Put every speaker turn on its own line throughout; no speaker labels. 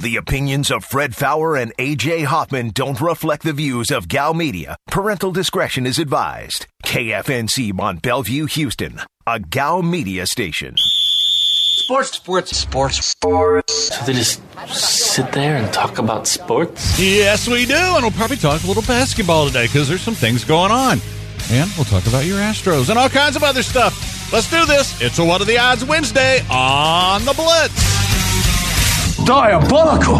The opinions of Fred Faour and AJ Hoffman don't reflect the views of Gow Media. Parental discretion is advised. KFNC Mont Belvieu, Houston, a Gow Media station.
Sports, sports, sports, sports.
So they just sit there and talk about sports?
Yes, we do. And we'll probably talk a little basketball today because there's some things going on. And we'll talk about your Astros and all kinds of other stuff. Let's do this. It's a What Are the Odds Wednesday on the Blitz.
Diabolical.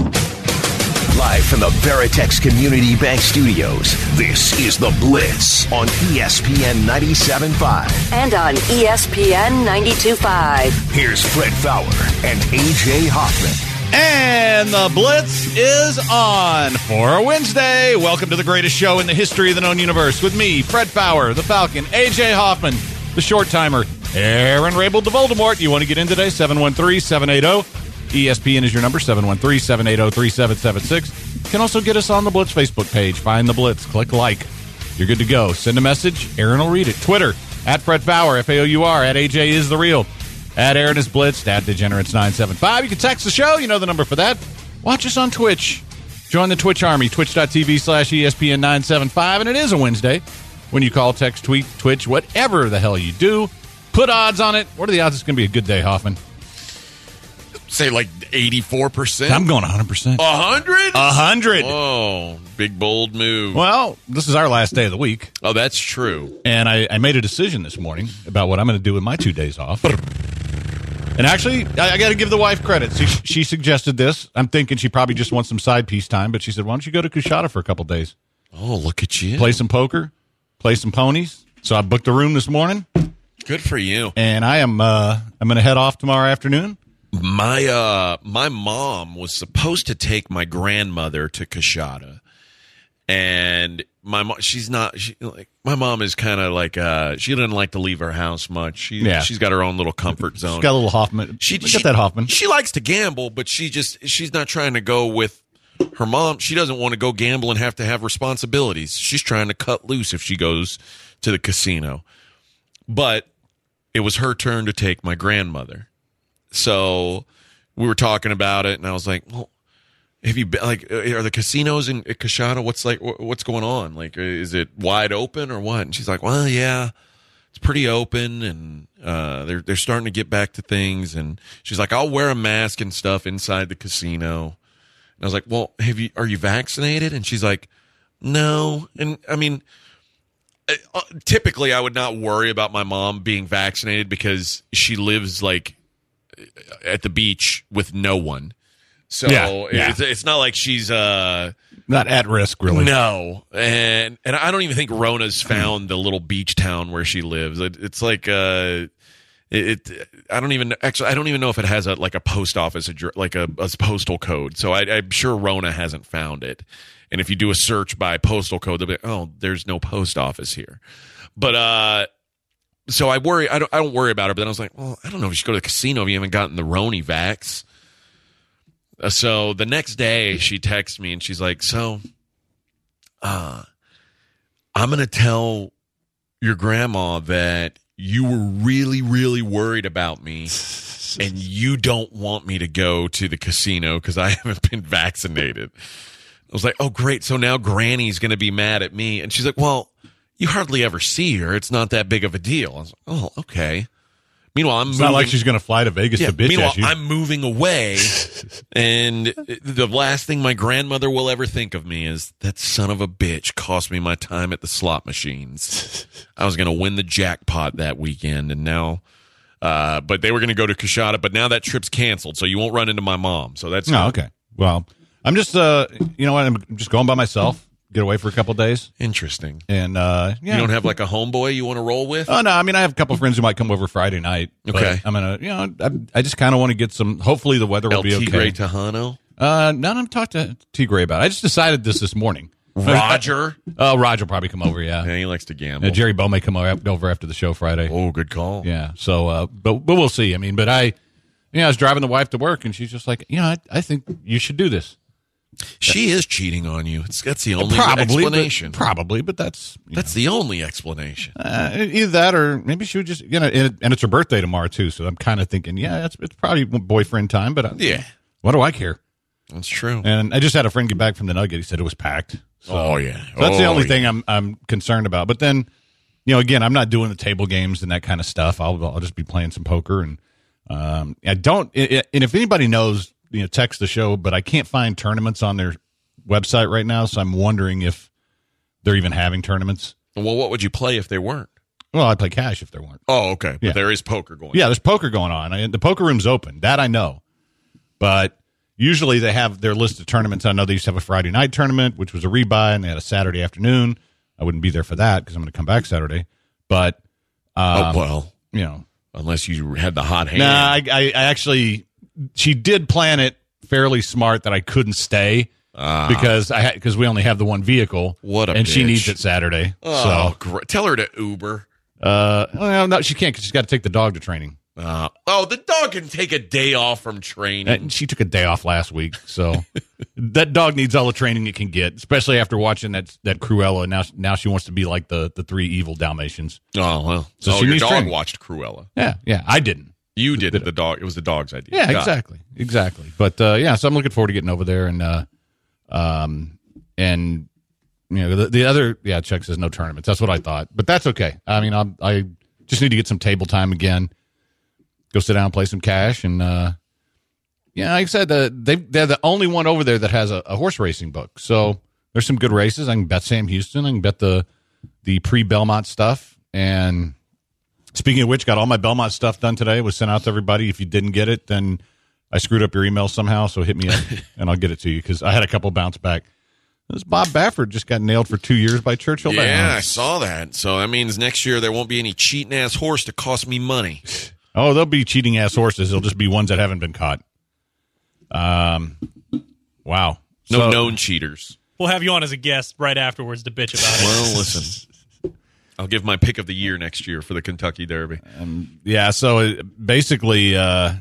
Live from the Veritex Community Bank Studios, this is The Blitz on ESPN 97.5.
and on ESPN 92.5.
Here's Fred Faour and AJ Hoffman.
And the Blitz is on for a Wednesday. Welcome to the greatest show in the history of the known universe with me, Fred Faour, the Falcon, AJ Hoffman, the short timer, Aaron Rabel, the Voldemort. You want to get in today? 713 780 ESPN is your number, 713 780 3776. You can also get us on the Blitz Facebook page. Find the Blitz, click like. You're good to go. Send a message. Aaron will read it. Twitter, at Fred Faour, F A O U R, at AJ is the real. At Aaron is Blitzed, at Degenerates975. You can text the show. You know the number for that. Watch us on Twitch. Join the Twitch army, twitch.tv slash E ESPN975. And it is a Wednesday when you call, text, tweet, Twitch, whatever the hell you do. Put odds on it. What are the odds it's going to be a good day, Hoffman?
Say like 84%?
I'm going 100%.
100?
100.
Oh, big bold move.
Well, this is our last day of the week.
Oh, that's true.
and I, I made a decision this morning about what I'm going to do with my two days off. And actually, I, I got to give the wife credit. She, she suggested this. I'm thinking she probably just wants some side piece time, but she said, "Why don't you go to Coushatta for a couple days,
Oh, look at you.
play some poker, play some ponies?" So I booked a room this morning,
Good for you.
and I am uh, I'm going to head off tomorrow afternoon.
My uh my mom was supposed to take my grandmother to Coushatta. And my mom she's not she, like my mom is kind of like uh she doesn't like to leave her house much. She
Yeah.
she's got her own little comfort zone.
She's got a little Hoffman.
she, she
at that Hoffman.
She likes to gamble, but she just she's not trying to go with her mom. She doesn't want to go gamble and have to have responsibilities. She's trying to cut loose if she goes to the casino. But it was her turn to take my grandmother. So we were talking about it, and I was like, "Well, have you been like? Are the casinos in Coushatta? What's like? What's going on? Like, is it wide open or what?" And she's like, "Well, yeah." it's pretty open and uh, they're they're starting to get back to things. And she's like, "I'll wear a mask and stuff inside the casino." And I was like, "Well, have you are you vaccinated?" And she's like, "No." And I mean, uh, typically I would not worry about my mom being vaccinated because she lives like at the beach with no one. So
Yeah, yeah.
It's, it's not like she's uh
Not at risk, really.
no, and and I don't even think Rona's found the little beach town where she lives. It, it's like uh, it, it. I don't even actually. I don't even know if it has a like a post office like a, a postal code. So I, I'm sure Rona hasn't found it. And if you do a search by postal code, they'll be like, oh, there's no post office here. But uh, so I worry. I don't. I don't worry about it. But then I was like, well, I don't know if you should go to the casino if you haven't gotten the Roni vax. Uh, So the next day, she texts me and she's like, "So, uh, I'm gonna tell your grandma that you were really, really worried about me, and you don't want me to go to the casino because I haven't been vaccinated." I was like, "Oh, great! So now Granny's gonna be mad at me," and she's like, "Well." You hardly ever see her. It's not that big of a deal. I was like, oh, okay. Meanwhile, I'm
It's
moving.
not like she's going to fly to Vegas
Yeah,
to bitch
meanwhile,
at you.
I'm moving away, and the last thing my grandmother will ever think of me is that son of a bitch cost me my time at the slot machines. I was going to win the jackpot that weekend, and now, uh, but they were going to go to Coushatta, but now that trip's canceled, so you won't run into my mom. So that's
Oh, okay. Well, I'm just, uh, you know what? I'm just going by myself. Get away for a couple days,
interesting.
and uh, yeah.
You don't have like a homeboy you want to roll with?
Oh no! I mean, I have a couple friends who might come over Friday night.
Okay.
I'm gonna, you know, I, I just kind of want to get some. Hopefully, the weather will
El
be okay.
Tigre Tejano,
Uh, no, I'm talked to T Gray about. it. I just decided this this morning.
Roger.
Oh, Roger will probably come over. Yeah,
Yeah, he likes to gamble.
Uh, Jerry Bow may come over over after the show Friday.
oh, good call.
Yeah. So, uh, but but we'll see. I mean, but I, you know, I was driving the wife to work, and she's just like, you know, I, I think you should do this.
She is cheating on you. It's, that's the only
probably,
explanation.
But, probably, but that's
That's the only explanation.
uh, either that or maybe she would just, you know, and, and it's her birthday tomorrow too. So I'm kind of thinking, yeah, it's it's probably boyfriend time. But I,
Yeah.
what do I care?
That's true.
And I just had a friend get back from the Nugget. He said it was packed. So,
Oh, yeah.
so that's the
Oh,
only
yeah.
thing I'm I'm concerned about. But then, you know, again, I'm not doing the table games and that kind of stuff. I'll I'll just be playing some poker and um I don't and if anybody knows, you know, text the show. But I can't find tournaments on their website right now, so I'm wondering if they're even having tournaments.
Well, what would you play if they weren't?
Well, I'd play cash if there weren't.
Oh, okay. But
Yeah.
there is poker going.
Yeah, there's poker going on. I, the poker room's open. That I know. But usually they have their list of tournaments. I know they used to have a Friday night tournament, which was a rebuy, and they had a Saturday afternoon. I wouldn't be there for that because I'm going to come back Saturday. But,
Oh
um,
well,
you know,
unless you had the hot hand.
nah, I, I, I actually, she did plan it fairly smart that I couldn't stay because I because we only have the one vehicle.
What a
and she needs it Saturday.
oh,
So,
great. tell her to Uber.
uh, well, no, she can't because she's got to take the dog to training.
Uh, oh, the dog can take a day off from training.
And she took a day off last week, so that dog needs all the training it can get, especially after watching that that Cruella. Now, now she wants to be like the the three evil Dalmatians.
oh well.
So
oh,
she
your dog
training.
watched Cruella.
Yeah, yeah, I didn't.
You did it. the dog. It was the dog's idea.
Yeah,
Got it.
exactly, exactly. But uh, yeah, so I'm looking forward to getting over there and uh, um, and you know the, the other yeah, Chuck says no tournaments. That's what I thought, but that's okay. I mean, I I just need to get some table time again. Go sit down, and play some cash, and uh, yeah, like I said, uh, they they're the only one over there that has a, a horse racing book. So there's some good races. I can bet Sam Houston. I can bet the the pre Belmont stuff. And speaking of which, got all my Belmont stuff done today. It was sent out to everybody. If you didn't get it, then I screwed up your email somehow. So hit me up and I'll get it to you because I had a couple bounce back. This Bob Baffert just got nailed for two years by Churchill.
Yeah, I saw that. So that means next year there won't be any cheating ass horse to cost me money.
Oh, there'll be cheating ass horses. They'll just be ones that haven't been caught. Um, wow.
No
So-
known cheaters.
We'll have you on as a guest right afterwards to bitch about it.
Well, listen. I'll give my pick of the year next year for the Kentucky Derby.
Yeah, so it, basically, uh,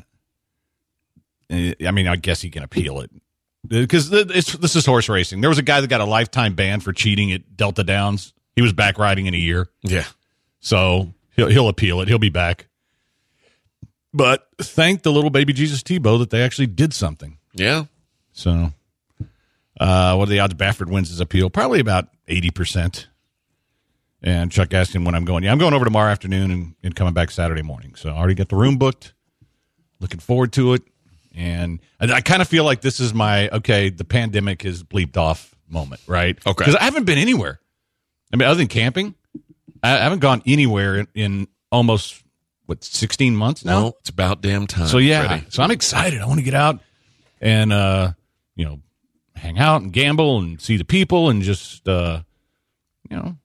eh, I mean, I guess he can appeal it because this is horse racing. There was a guy that got a lifetime ban for cheating at Delta Downs. He was back riding in a year,
Yeah.
so he'll he'll appeal it. He'll be back. But thank the little baby Jesus Tebow that they actually did something.
Yeah.
So, uh, what are the odds Baffert wins his appeal? Probably about eighty percent. And Chuck asking when I'm going. Yeah, I'm going over tomorrow afternoon and, and coming back Saturday morning. So I already got the room booked. Looking forward to it. And I, I kind of feel like this is my okay. The pandemic is bleeped off moment, right?
Okay.
Because I haven't been anywhere. I mean, other than camping, I, haven't gone anywhere in, in almost what 16 months now.
No, it's about damn time.
So yeah,
Freddie.
so I'm excited. I want to get out and uh, you know, hang out and gamble and see the people and just uh, you know,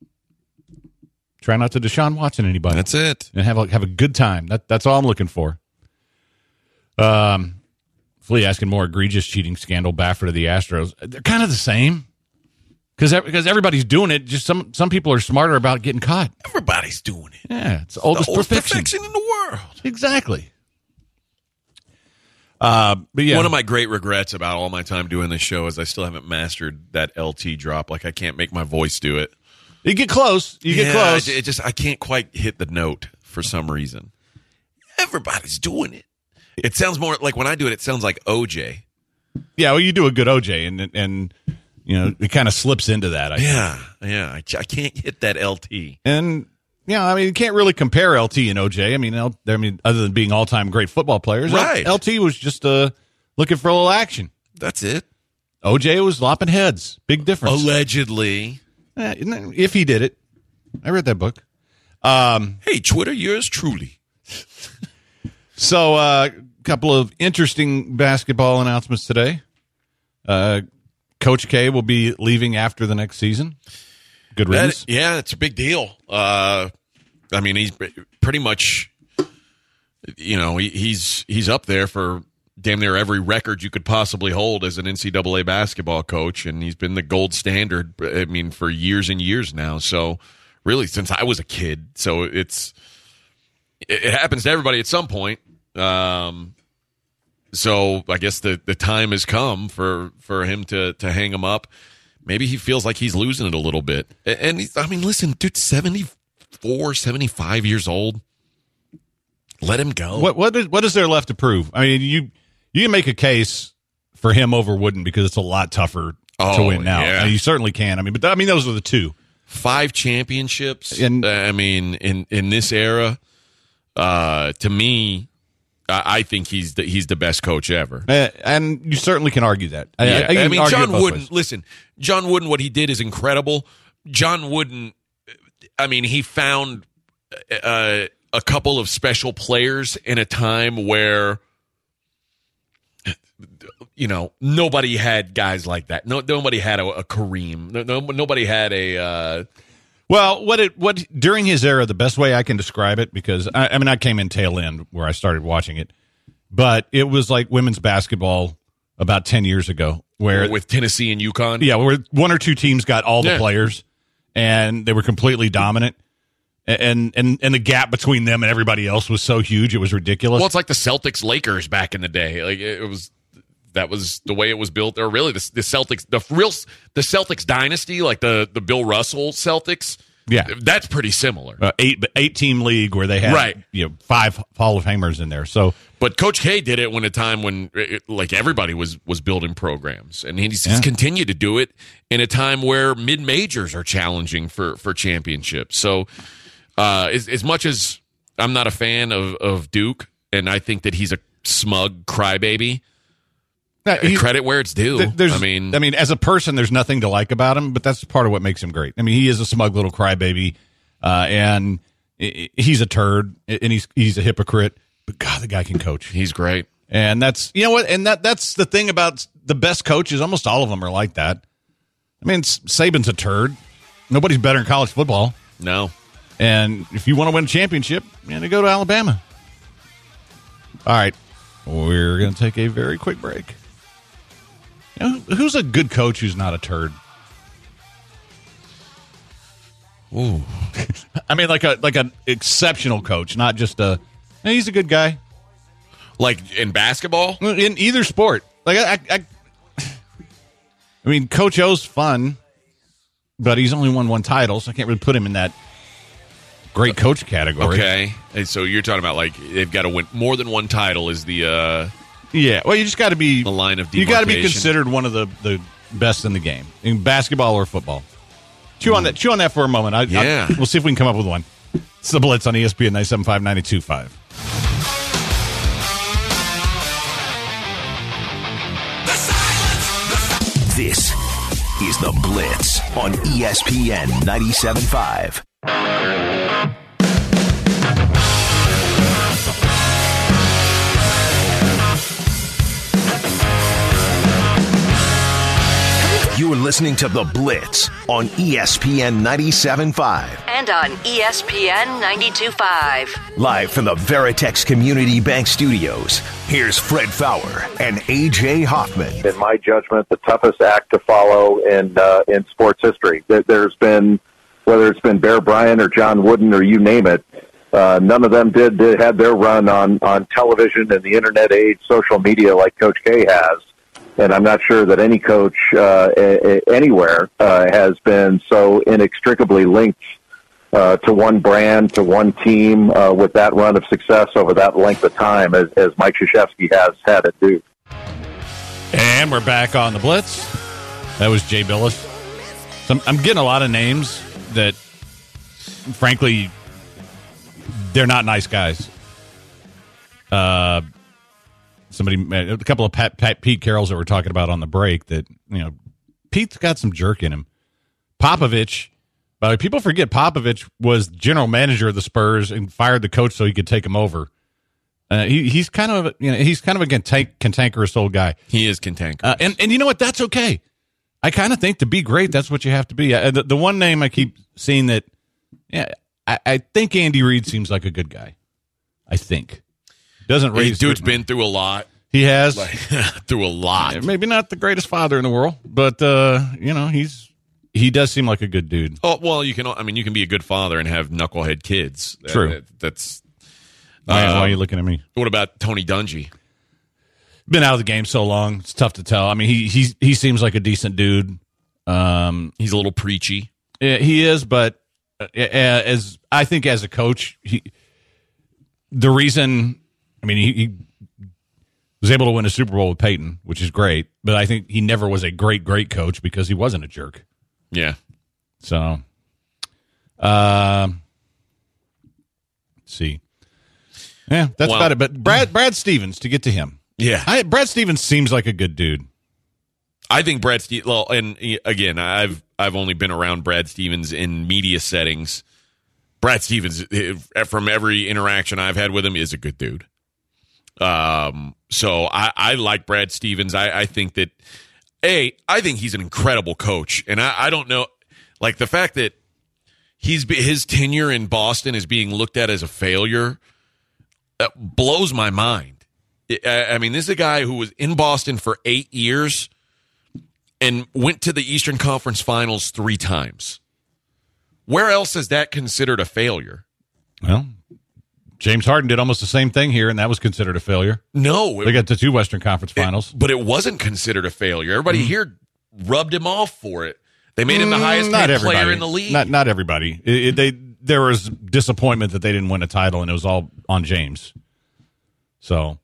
try not to Deshaun Watson anybody
That's it.
and have a have a good time. That that's all I'm looking for. Um, Flea asking more egregious cheating scandal. Baffert of the Astros. They're kind of the same because because everybody's doing it. Just some some people are smarter about getting caught.
Everybody's doing it.
Yeah, it's oldest
the oldest
perfection.
perfection in the world.
Exactly. Uh, but yeah,
One of my great regrets about all my time doing this show is I still haven't mastered that LT drop. Like I can't make my voice do it.
You get close. You get
Yeah,
close.
It just I can't quite hit the note for some reason. Everybody's doing it. It sounds more like when I do it. It sounds like OJ.
yeah, well, you do a good OJ, and and you know it kind of slips into that. I think.
Yeah, yeah. I, I can't hit that LT.
And yeah, I mean, you can't really compare LT and OJ. I mean, L, I mean, other than being all time great football players,
Right.
LT was just uh looking for a little action.
That's it.
OJ was lopping heads. Big difference.
Allegedly.
Eh, if he did it, I read that book. Um,
Hey, Twitter, yours truly.
so a uh, couple of interesting basketball announcements today. Uh, Coach K will be leaving after the next season. Good
That, yeah, it's a big deal. Uh, I mean, he's pretty much, you know, he, he's he's up there for damn near every record you could possibly hold as an NCAA basketball coach, and he's been the gold standard. I mean, for years and years now. So, really, since I was a kid, so it's it, happens to everybody at some point. Um, so I guess the the time has come for for him to to hang him up. Maybe he feels like he's losing it a little bit. And he's, I mean, listen, dude, 74, 75 years old. Let him go.
What what is what is there left to prove? I mean, you you can make a case for him over Wooden because it's a lot tougher to
Oh,
win now.
yeah.
And you certainly can. I mean, but I mean, those are the two.
Five championships.
And-
I mean, in in this era, uh, to me, I, I think he's the, he's the best coach ever.
Uh, and you certainly can argue that. I,
Yeah.
I,
I, mean, John Wooden.
ways.
Listen, John Wooden. What he did is incredible. John Wooden. I mean, he found uh, a couple of special players in a time where you know nobody had guys like that. No, nobody had a, a Kareem. No, no, nobody had a. Uh,
Well, what it what during his era, the best way I can describe it, because I, I mean, I came in tail end where I started watching it, but it was like women's basketball about ten years ago, where
with Tennessee and UConn.
yeah, where one or two teams got all the
Yeah.
players, and they were completely dominant, and and and the gap between them and everybody else was so huge, it was ridiculous.
Well, it's like the Celtics Lakers back in the day. Like it it was that was the way it was built. Or really, the, the Celtics, the real the Celtics dynasty, like the the Bill Russell Celtics.
Yeah.
that's pretty similar.
uh, eight eight team league where they had
Right.
you know five Hall of Famers in there, so.
But Coach K did it when a time when it, like everybody was was building programs, and he's,
Yeah.
he's continued to do it in a time where mid majors are challenging for for championships. So, uh, as, as much as I'm not a fan of of Duke, and I think that he's a smug crybaby,
He-
credit where it's due.
Th- There's,
I mean,
I mean, as a person, there's nothing to like about him, but that's part of what makes him great. I mean, he is a smug little crybaby, uh, and he's a turd, and he's he's a hypocrite. But God, the guy can coach,
he's great.
and that's you know what, and that that's the thing about the best coaches. Almost all of them are like that. I mean, Saban's a turd. Nobody's better in college football,
No,
and if you want to win a championship, man, to go to Alabama. All right, we're going to take a very quick break. You know, who's a good coach who's not a turd?
Ooh.
I mean, like a like an exceptional coach, not just a. "Eh, He's a good guy
like in basketball.
in either sport. Like I, I, I, I mean, Coach O's fun, but he's only won one title, so I can't really put him in that great coach category.
Okay, and so you're talking about like they've got to win more than one title is the uh
Yeah. Well, you just got to be
the line of
you got to be considered one of the the best in the game in basketball or football. Chew on mm. that. Chew on that for a moment. I, I-
Yeah.
we'll see if we can come up with one. It's the Blitz on ESPN 975 925.
This is The Blitz on ESPN 97.5. You are listening to The Blitz on ESPN 97.5.
And on ESPN 92.5.
Live from the Veritex Community Bank Studios, here's Fred Faour and AJ Hoffman.
in my judgment, the toughest act to follow in uh, in sports history. There- There's been whether it's been Bear Bryant or John Wooden or you name it, uh, none of them did, did had their run on on television and the internet age, social media like Coach K has. And I'm not sure that any coach uh, a- a- anywhere uh, has been so inextricably linked uh, to one brand, to one team, uh, with that run of success over that length of time as, as Mike Krzyzewski has had at Duke.
And we're back on the Blitz. That was Jay Bilas. So I'm, getting a lot of names that, frankly, they're not nice guys. Uh, somebody, a couple of Pat, Pat, Pete Carrolls that we're talking about on the break. That you know, Pete's got some jerk in him. Popovich. By the way, people forget Popovich was general manager of the Spurs and fired the coach so he could take him over. Uh, he, he's kind of a- you know he's kind of a cantank- cantankerous old guy.
He is cantankerous.
Uh, and and you know what? That's okay. I kind of think to be great, that's what you have to be. Uh, the, the one name I keep seeing that, yeah, I, I think Andy Reid seems like a good guy. I think doesn't raise.
dude's been through a lot.
He has
Like through a lot.
maybe not the greatest father in the world, but uh, you know he's he does seem like a good dude.
Oh well, you can. I mean, you can be a good father and have knucklehead kids.
True.
Uh, that's.
Why, why
Um,
are you looking at me?
What about Tony Dungy?
Been out of the game so long, it's tough to tell. I mean, he he he seems like a decent dude. Um,
He's a little preachy.
Yeah, he is, but uh, as I think as a coach, he the reason I mean he, he was able to win a Super Bowl with Peyton, which is great. But I think he never was a great, great coach because he wasn't a jerk.
Yeah.
So, um, let's see. Yeah, that's
Well-
about it. But Brad Brad Stevens to get to him.
Yeah.
I, Brad Stevens seems like a good dude.
I think Brad Stevens. Well, and uh, again, I've I've only been around Brad Stevens in media settings. Brad Stevens, eh, from every interaction I've had with him, is a good dude. Um, so I, I like Brad Stevens. I, I think that a I think he's an incredible coach, and I, I don't know, like the fact that he's his tenure in Boston is being looked at as a failure uh, blows my mind. I, I mean, this is a guy who was in Boston for eight years and went to the Eastern Conference Finals three times. Where else is that considered a failure?
Well, James Harden did almost the same thing here, and that was considered a failure.
No,
They got to two Western Conference Finals.
but it wasn't considered a failure. Everybody here rubbed him off for it. They made him the highest
Mm, not
paid
everybody.
player in the league.
Not not everybody. It- it- they there was disappointment that they didn't win a title, and it was all on James. So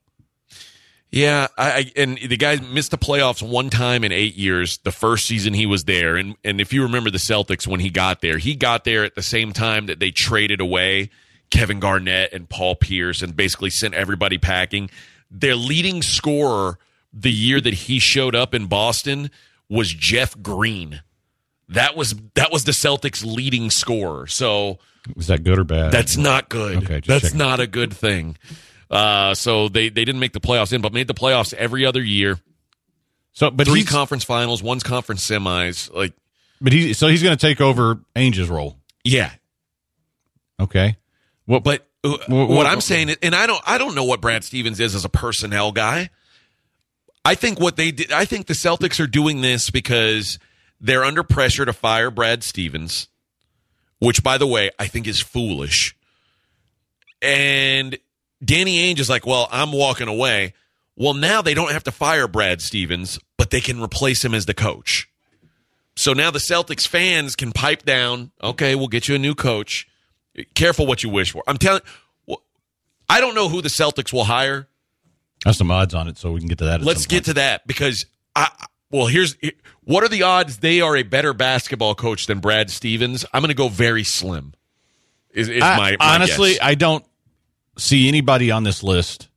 Yeah, I, I and the guy missed the playoffs one time in eight years. The first season he was there, and and if you remember the Celtics when he got there, he got there at the same time that they traded away Kevin Garnett and Paul Pierce, and basically sent everybody packing. Their leading scorer the year that he showed up in Boston was Jeff Green. That was that was the Celtics' leading scorer. So
is that good or bad?
that's not good.
Okay,
That's
checking.
not a good thing. Uh, so they, they didn't make the playoffs in, but made the playoffs every other year.
so. But
Three conference finals, one's conference semis. Like,
but he so he's going to take over Ainge's role.
yeah.
Okay. Well,
But uh,
Well,
what
well-
I'm saying, is- and I don't I don't know what Brad Stevens is as a personnel guy. I think what they did, I think the Celtics are doing this because they're under pressure to fire Brad Stevens, which, by the way, I think is foolish. And Danny Ainge is like, well, I'm walking away. Well, now they don't have to fire Brad Stevens, but they can replace him as the coach. So now the Celtics fans can pipe down, okay, we'll get you a new coach. Careful what you wish for. I'm telling well, I don't know who the Celtics will hire.
That's some odds on it, so we can get to that. At
Let's get to that because I well, here's what are the odds they are a better basketball coach than Brad Stevens? I'm going to go very slim. Is, is
I-
my, my
honestly,
guess.
I don't see anybody on this list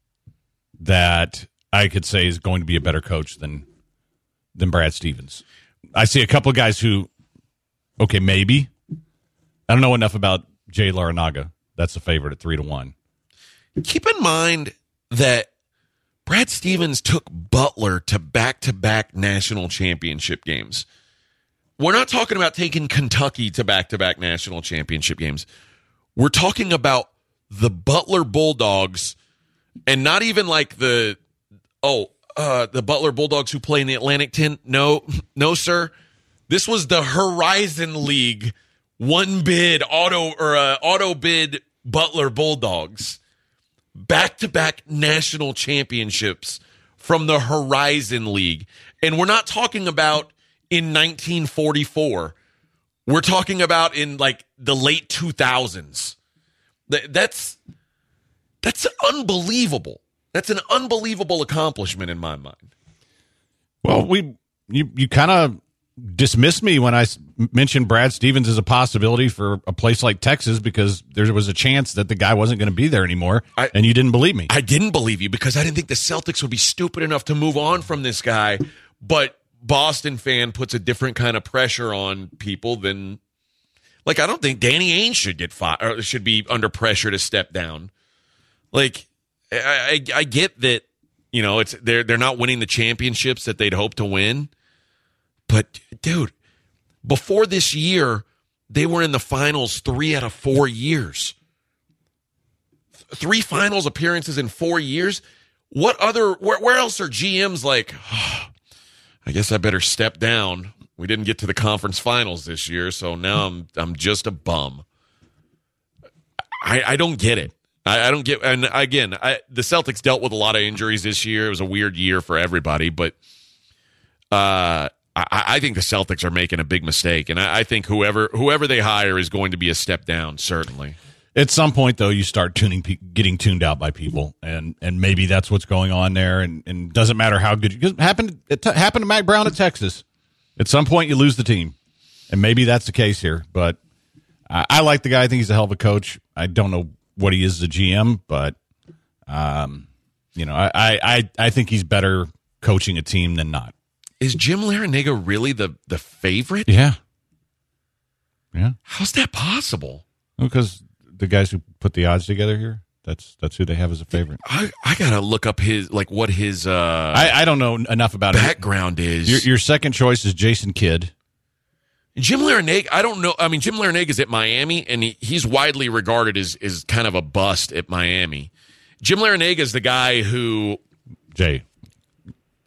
that I could say is going to be a better coach than than Brad Stevens. I see a couple of guys who, okay, maybe. I don't know enough about Jay Larranaga. That's a favorite at three to one.
keep in mind that Brad Stevens took Butler to back to back national championship games. We're not talking about taking Kentucky to back to back national championship games. We're talking about the Butler Bulldogs and not even like the, oh, uh, the Butler Bulldogs who play in the Atlantic 10. No, no, sir. This was the Horizon League one bid auto or uh, auto bid Butler Bulldogs back to back national championships from the Horizon League. And we're not talking about in 1944. We're talking about in like the late 2000s. That's that's unbelievable. That's an unbelievable accomplishment in my mind.
Well, we you you kind of dismissed me when I mentioned Brad Stevens as a possibility for a place like Texas because there was a chance that the guy wasn't going to be there anymore,
I-
and you didn't believe me.
I didn't believe you because I didn't think the Celtics would be stupid enough to move on from this guy. But Boston fan puts a different kind of pressure on people than like I don't think Danny Ainge should get fired or should be under pressure to step down. Like I, I, I get that you know it's they're they're not winning the championships that they'd hope to win, but dude, before this year they were in the finals three out of four years three finals appearances in four years. What other where, where else are GMs like? I guess I better step down. We didn't get to the conference finals this year, so now I'm I'm just a bum. I I don't get it. I, I don't get. And again, I, the Celtics dealt with a lot of injuries this year. It was a weird year for everybody, but uh, I, I think the Celtics are making a big mistake, and I, I think whoever whoever they hire is going to be a step down. Certainly.
At some point, though, you start tuning, getting tuned out by people, and and maybe that's what's going on there. And and doesn't matter how good. Because happened it t- happened to Mack Brown at Texas. At some point, you lose the team, and maybe that's the case here. But I, I like the guy. I think he's a hell of a coach. I don't know what he is as a GM, but um, you know, I I, I think he's better coaching a team than not.
Is Jim Larranaga really the the favorite?
Yeah, yeah.
How's that possible?
Because the guys who put the odds together here, that's that's who they have as a favorite.
I, I gotta look up his like what his uh
I, I don't know enough about it.
background is.
Your, your second choice is Jason Kidd.
Jim Larranaga, I don't know. I mean, Jim Larranaga is at Miami, and he, he's widely regarded as is kind of a bust at Miami. Jim Larranaga is the guy who.
Jay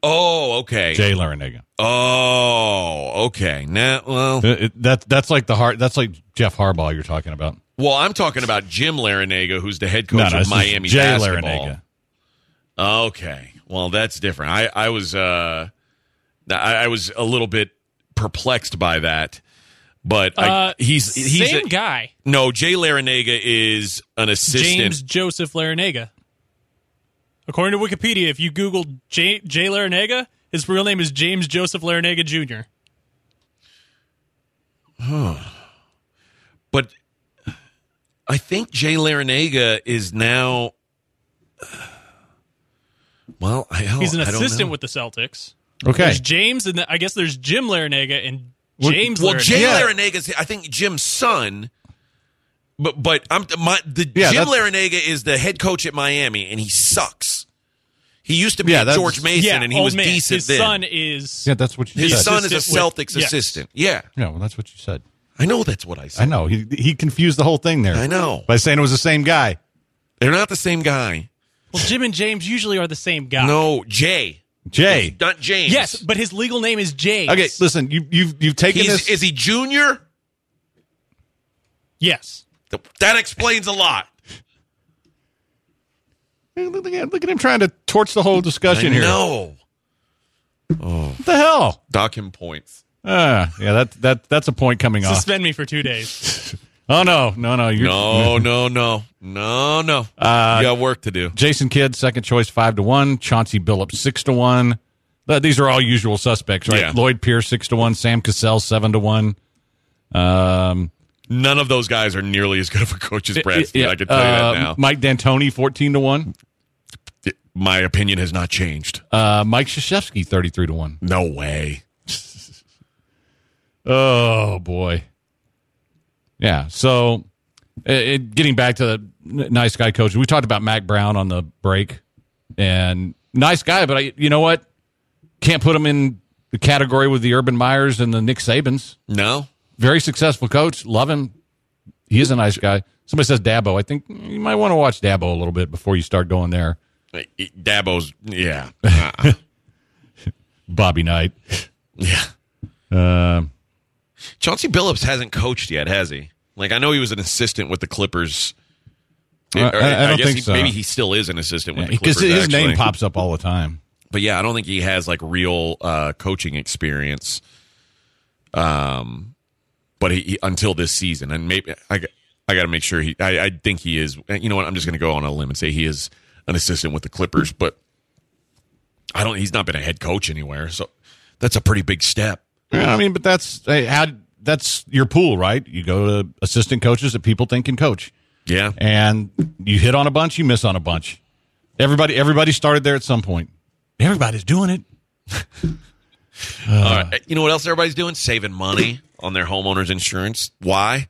Oh, okay.
Jay Larranaga.
Oh, okay. Now, well,
Uh, it- that that's like the heart. That's like Jeff Harbaugh you're talking about.
well, I'm talking about Jim Larranaga, who's the head coach
no, no,
of Miami
Jay
basketball.
Larranaga.
Okay. Well, that's different. I, I was uh I, I was a little bit perplexed by that. But I,
Uh,
he's he's
same
a-
guy,
No, Jay Larranaga is an assistant.
James Joseph Larranaga. According to Wikipedia, if you Google Jay, Jay Larranaga, his real name is James Joseph Larranaga Jr.
but I think Jay Larranaga is now well, I, oh,
He's an
I don't
assistant
know.
with the Celtics.
Okay.
There's James, and the, I guess there's Jim Larranaga and James
Well,
Larranaga.
Jay
Yeah.
Larranaga is I think Jim's son. But but I'm my the
Yeah,
Jim
that's-
Larranaga is the head coach at Miami and he sucks. He used to be
Yeah,
at George Mason
yeah,
and he
oh,
was
man.
decent
His
then.
son is
Yeah, that's what you
His
said.
son is a
assistant with-
Celtics
yes.
assistant. Yeah,
Yeah, well, that's what you said.
I know that's what I said.
I know he he confused the whole thing there.
I know.
by saying it was the same guy.
They're not the same guy.
well. Jim and James usually are the same guy.
No, Jay,
Jay.
not James.
Yes, but his legal name is James.
Okay, listen, you you've you've taken
He's,
this.
is he junior?
Yes.
That explains a lot.
look, at, look at him trying to torch the whole discussion
I
here.
know.
What the hell?
Dock him points.
Uh, yeah, that that that's a point coming off.
Suspend me for two days.
Oh no, no, no. You're,
No, no, no, no, no.
Uh,
you got work to do.
Jason Kidd, second choice, five to one. Chauncey Billups, six to one. Uh, These are all usual suspects, right?
Yeah.
Lloyd Pierce, six to one. Sam Cassell, seven to one. Um,
None of those guys are nearly as good of a coach as Brad
yeah,
I can tell you
uh,
that now.
Mike D'Antoni, fourteen to one.
My opinion has not changed.
Uh, Mike Krzyzewski, thirty-three to one.
No way.
Oh boy. Yeah. So, it, it- getting back to the nice guy coach, we talked about Mack Brown on the break, and nice guy, but I, you know what? Can't put him in the category with the Urban Meyers and the Nick Sabans.
No.
Very successful coach. Love him. He is a nice guy. Somebody says Dabo. I think you might want to watch Dabo a little bit before you start going there.
Dabo's, yeah. Uh-uh.
Bobby Knight.
yeah.
Um,
Chauncey Billups hasn't coached yet, has he? Like, I know he was an assistant with the Clippers.
I- I- I don't
guess
think
he,
so.
Maybe he still is an assistant with the Clippers.
because his name pops up all the time.
but yeah, I don't think he has like real uh, coaching experience. Um, but he, he until this season, and maybe I, got- I got to make sure he. I, I think he is. You know what? I'm just going to go on a limb and say he is an assistant with the Clippers, but I don't. He's not been a head coach anywhere, so that's a pretty big step.
Yeah, I mean, but that's hey, how that's your pool, right? You go to assistant coaches that people think can coach,
Yeah,
and you hit on a bunch, you miss on a bunch. Everybody, everybody started there at some point. Everybody's doing it.
All right. You know what else everybody's doing? Saving money on their homeowners insurance. Why?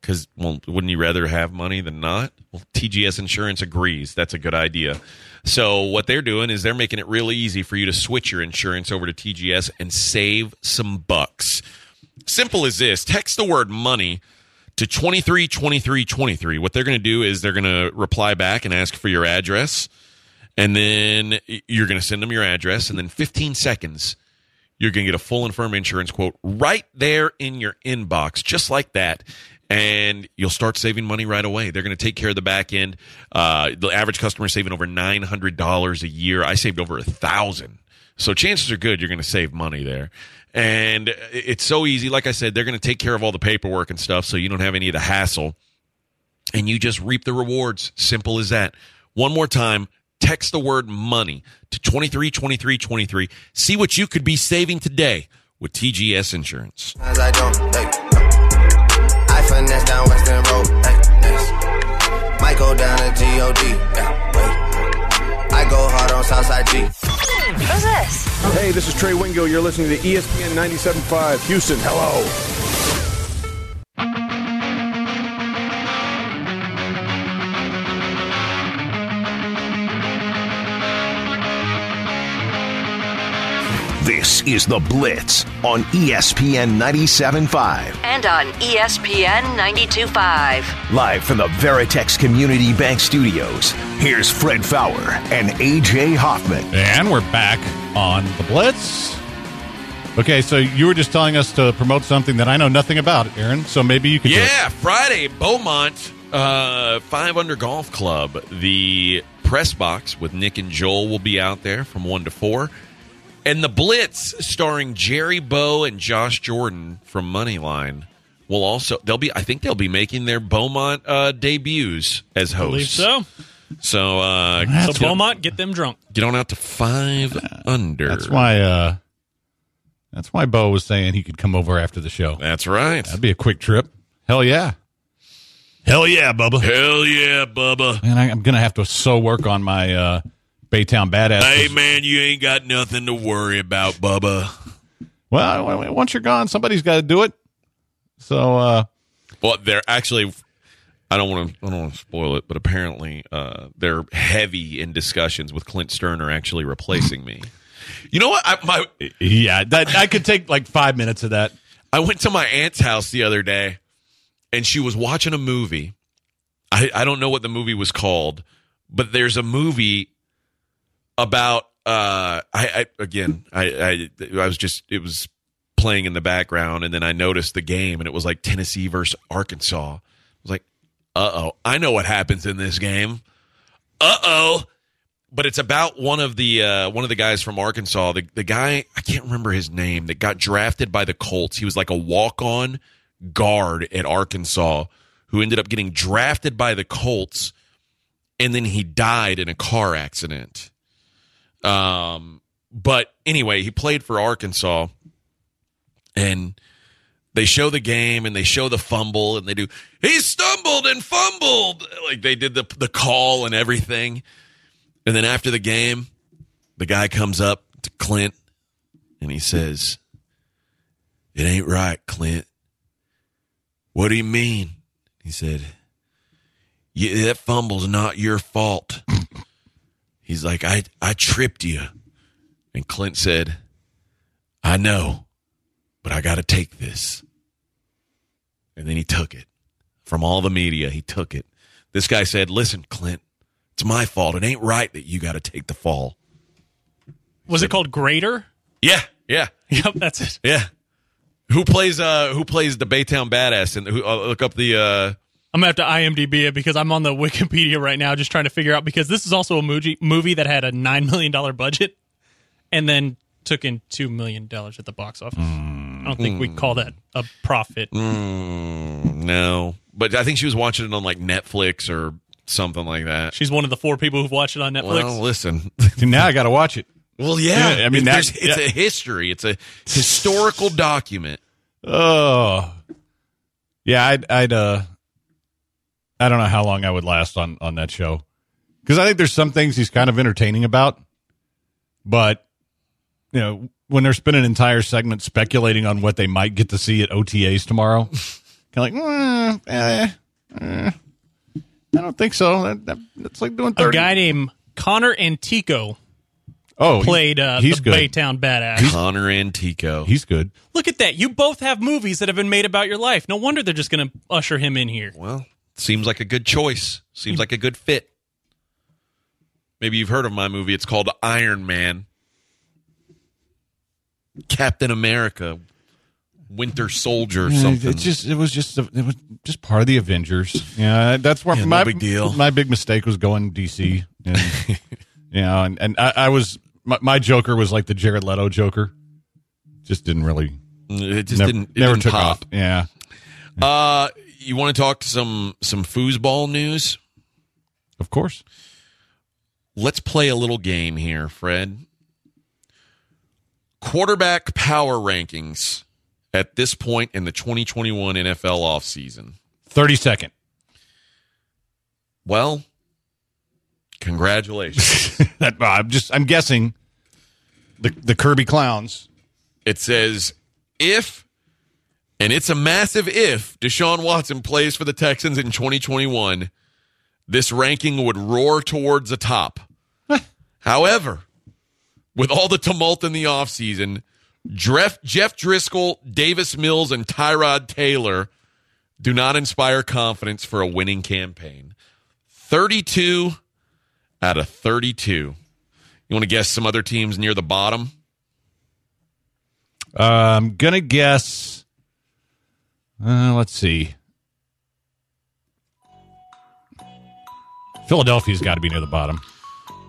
Because, well, wouldn't you rather have money than not? Well, TGS Insurance agrees. That's a good idea. So, what they're doing is they're making it really easy for you to switch your insurance over to TGS and save some bucks. Simple as this text the word money to 232323. What they're going to do is they're going to reply back and ask for your address. And then you're going to send them your address. And then 15 seconds, you're going to get a full and firm insurance quote right there in your inbox, just like that. And you'll start saving money right away. They're going to take care of the back end. Uh, the average customer is saving over nine hundred dollars a year. I saved over a thousand. So chances are good you're going to save money there. And it's so easy. Like I said, they're going to take care of all the paperwork and stuff, so you don't have any of the hassle. and you just reap the rewards. Simple as that. One more time, text the word money to 232323. See what you could be saving today with TGS Insurance.
As I don't, hey, I finesse down Western Road, hey, yes. Might go down to G-O-D, yeah, wait. I go hard on Southside G.
Who's this?
Hey, this is Trey Wingo. You're listening to ESPN 97.5 Houston. Hello.
This is The Blitz on ESPN 97.5.
And on ESPN 92.5.
Live from the Veritex Community Bank Studios, here's Fred Faour and AJ Hoffman.
And we're back on the Blitz. Okay, so you were just telling us to promote something that I know nothing about, Aaron. So maybe you could. do it.
Yeah, Friday, Beaumont, uh, Five Under Golf Club. The press box with Nick and Joel will be out there from 1 to 4. And the Blitz, starring Jerry Bow and Josh Jordan from Moneyline, will also, they'll be, I think they'll be making their Beaumont uh, debuts as
Believe
hosts.
so.
So, uh,
So Beaumont, get them drunk.
get on out to 5 Under.
That's why. uh That's why Bo was saying he could come over after the show.
That's right.
That'd be a quick trip. Hell yeah. Hell yeah, Bubba.
Hell yeah, Bubba.
And I, I'm gonna have to so work on my uh Baytown badass.
Hey, man, you ain't got nothing to worry about, Bubba.
Well, once you're gone, somebody's got to do it. So, uh
Well, they're actually. I don't want to. I don't want to spoil it, but apparently, uh, they're heavy in discussions with Clint Stoerner actually replacing me. You know what? I, my
yeah, that I could take like five minutes of that.
I went to my aunt's house the other day, and she was watching a movie. I, I don't know what the movie was called, but there's a movie about. Uh, I, I again, I, I I was just it was playing in the background, and then I noticed the game, and it was like Tennessee versus Arkansas. I was like, uh oh, I know what happens in this game. Uh oh. But it's about one of the uh, one of the guys from Arkansas. The the guy I can't remember his name that got drafted by the Colts. He was like a walk on guard at Arkansas who ended up getting drafted by the Colts, and then he died in a car accident. Um, but anyway, he played for Arkansas, and they show the game and they show the fumble and they do he stumbled and fumbled like they did the the call and everything. And then after the game, the guy comes up to Clint and he says, "It ain't right, Clint." What do you mean? He said, yeah, "That fumble's not your fault." He's like, "I I tripped you," and Clint said, "I know, but I got to take this." And then he took it from all the media. He took it. This guy said, "Listen, Clint, it's my fault. It ain't right that you got to take the fall."
Was it called Greater?
Yeah, yeah,
Yep, that's it.
yeah. Who plays uh who plays the Baytown badass and who uh, look up the uh
I'm gonna have to IMDb it because I'm on the Wikipedia right now, just trying to figure out because this is also a movie movie that had a nine million dollar budget, and then took in two million dollars at the box office. I don't think we call that a profit.
mm, no, but I think she was watching it on like Netflix or something like that.
She's one of the four people who've watched it on Netflix.
Well, listen.
now I got to watch it.
Well, yeah.
Yeah, I mean,
It-
that-
it's
yeah.
a history. It's a historical document.
Oh, yeah. I'd, I'd, uh, I don't know how long I would last on on that show because I think there's some things he's kind of entertaining about, but you know, when they're spending an entire segments speculating on what they might get to see at OTAs tomorrow, kind of like, mm, eh, eh, I don't think so. That, that, that's like doing
a guy named Connor Antico
oh,
played uh,
he's
the
good.
Baytown Badass.
Connor Antico.
He's good.
Look at that! You both have movies that have been made about your life. No wonder they're just going to usher him in here.
Well, seems like a good choice. Seems like a good fit. Maybe you've heard of my movie. It's called Iron Man. Captain America, Winter Soldier,
Yeah,
something.
It just it was just it was just part of the Avengers. Yeah, that's
Yeah, no
my
big deal.
My big mistake was going DC, and you know, and and I, I was my, my Joker was like the Jared Leto Joker. Just didn't really.
it just
never,
didn't. It
never
didn't
took
pop.
off. Yeah,
Uh, you want to talk to some some foosball news?
Of course.
Let's play a little game here, Fred. Quarterback power rankings at this point in the 2021 NFL offseason.
30 second.
Well, congratulations.
that I'm just I'm guessing the the Kirby clowns.
it says if and it's a massive if Deshaun Watson plays for the Texans in 2021, this ranking would roar towards the top. However, with all the tumult in the offseason, Jeff, Jeff Driskel, Davis Mills, and Tyrod Taylor do not inspire confidence for a winning campaign. 32 out of 32. You want to guess some other teams near the bottom?
Uh, I'm gonna guess. Uh, let's see. Philadelphia's got to be near the bottom.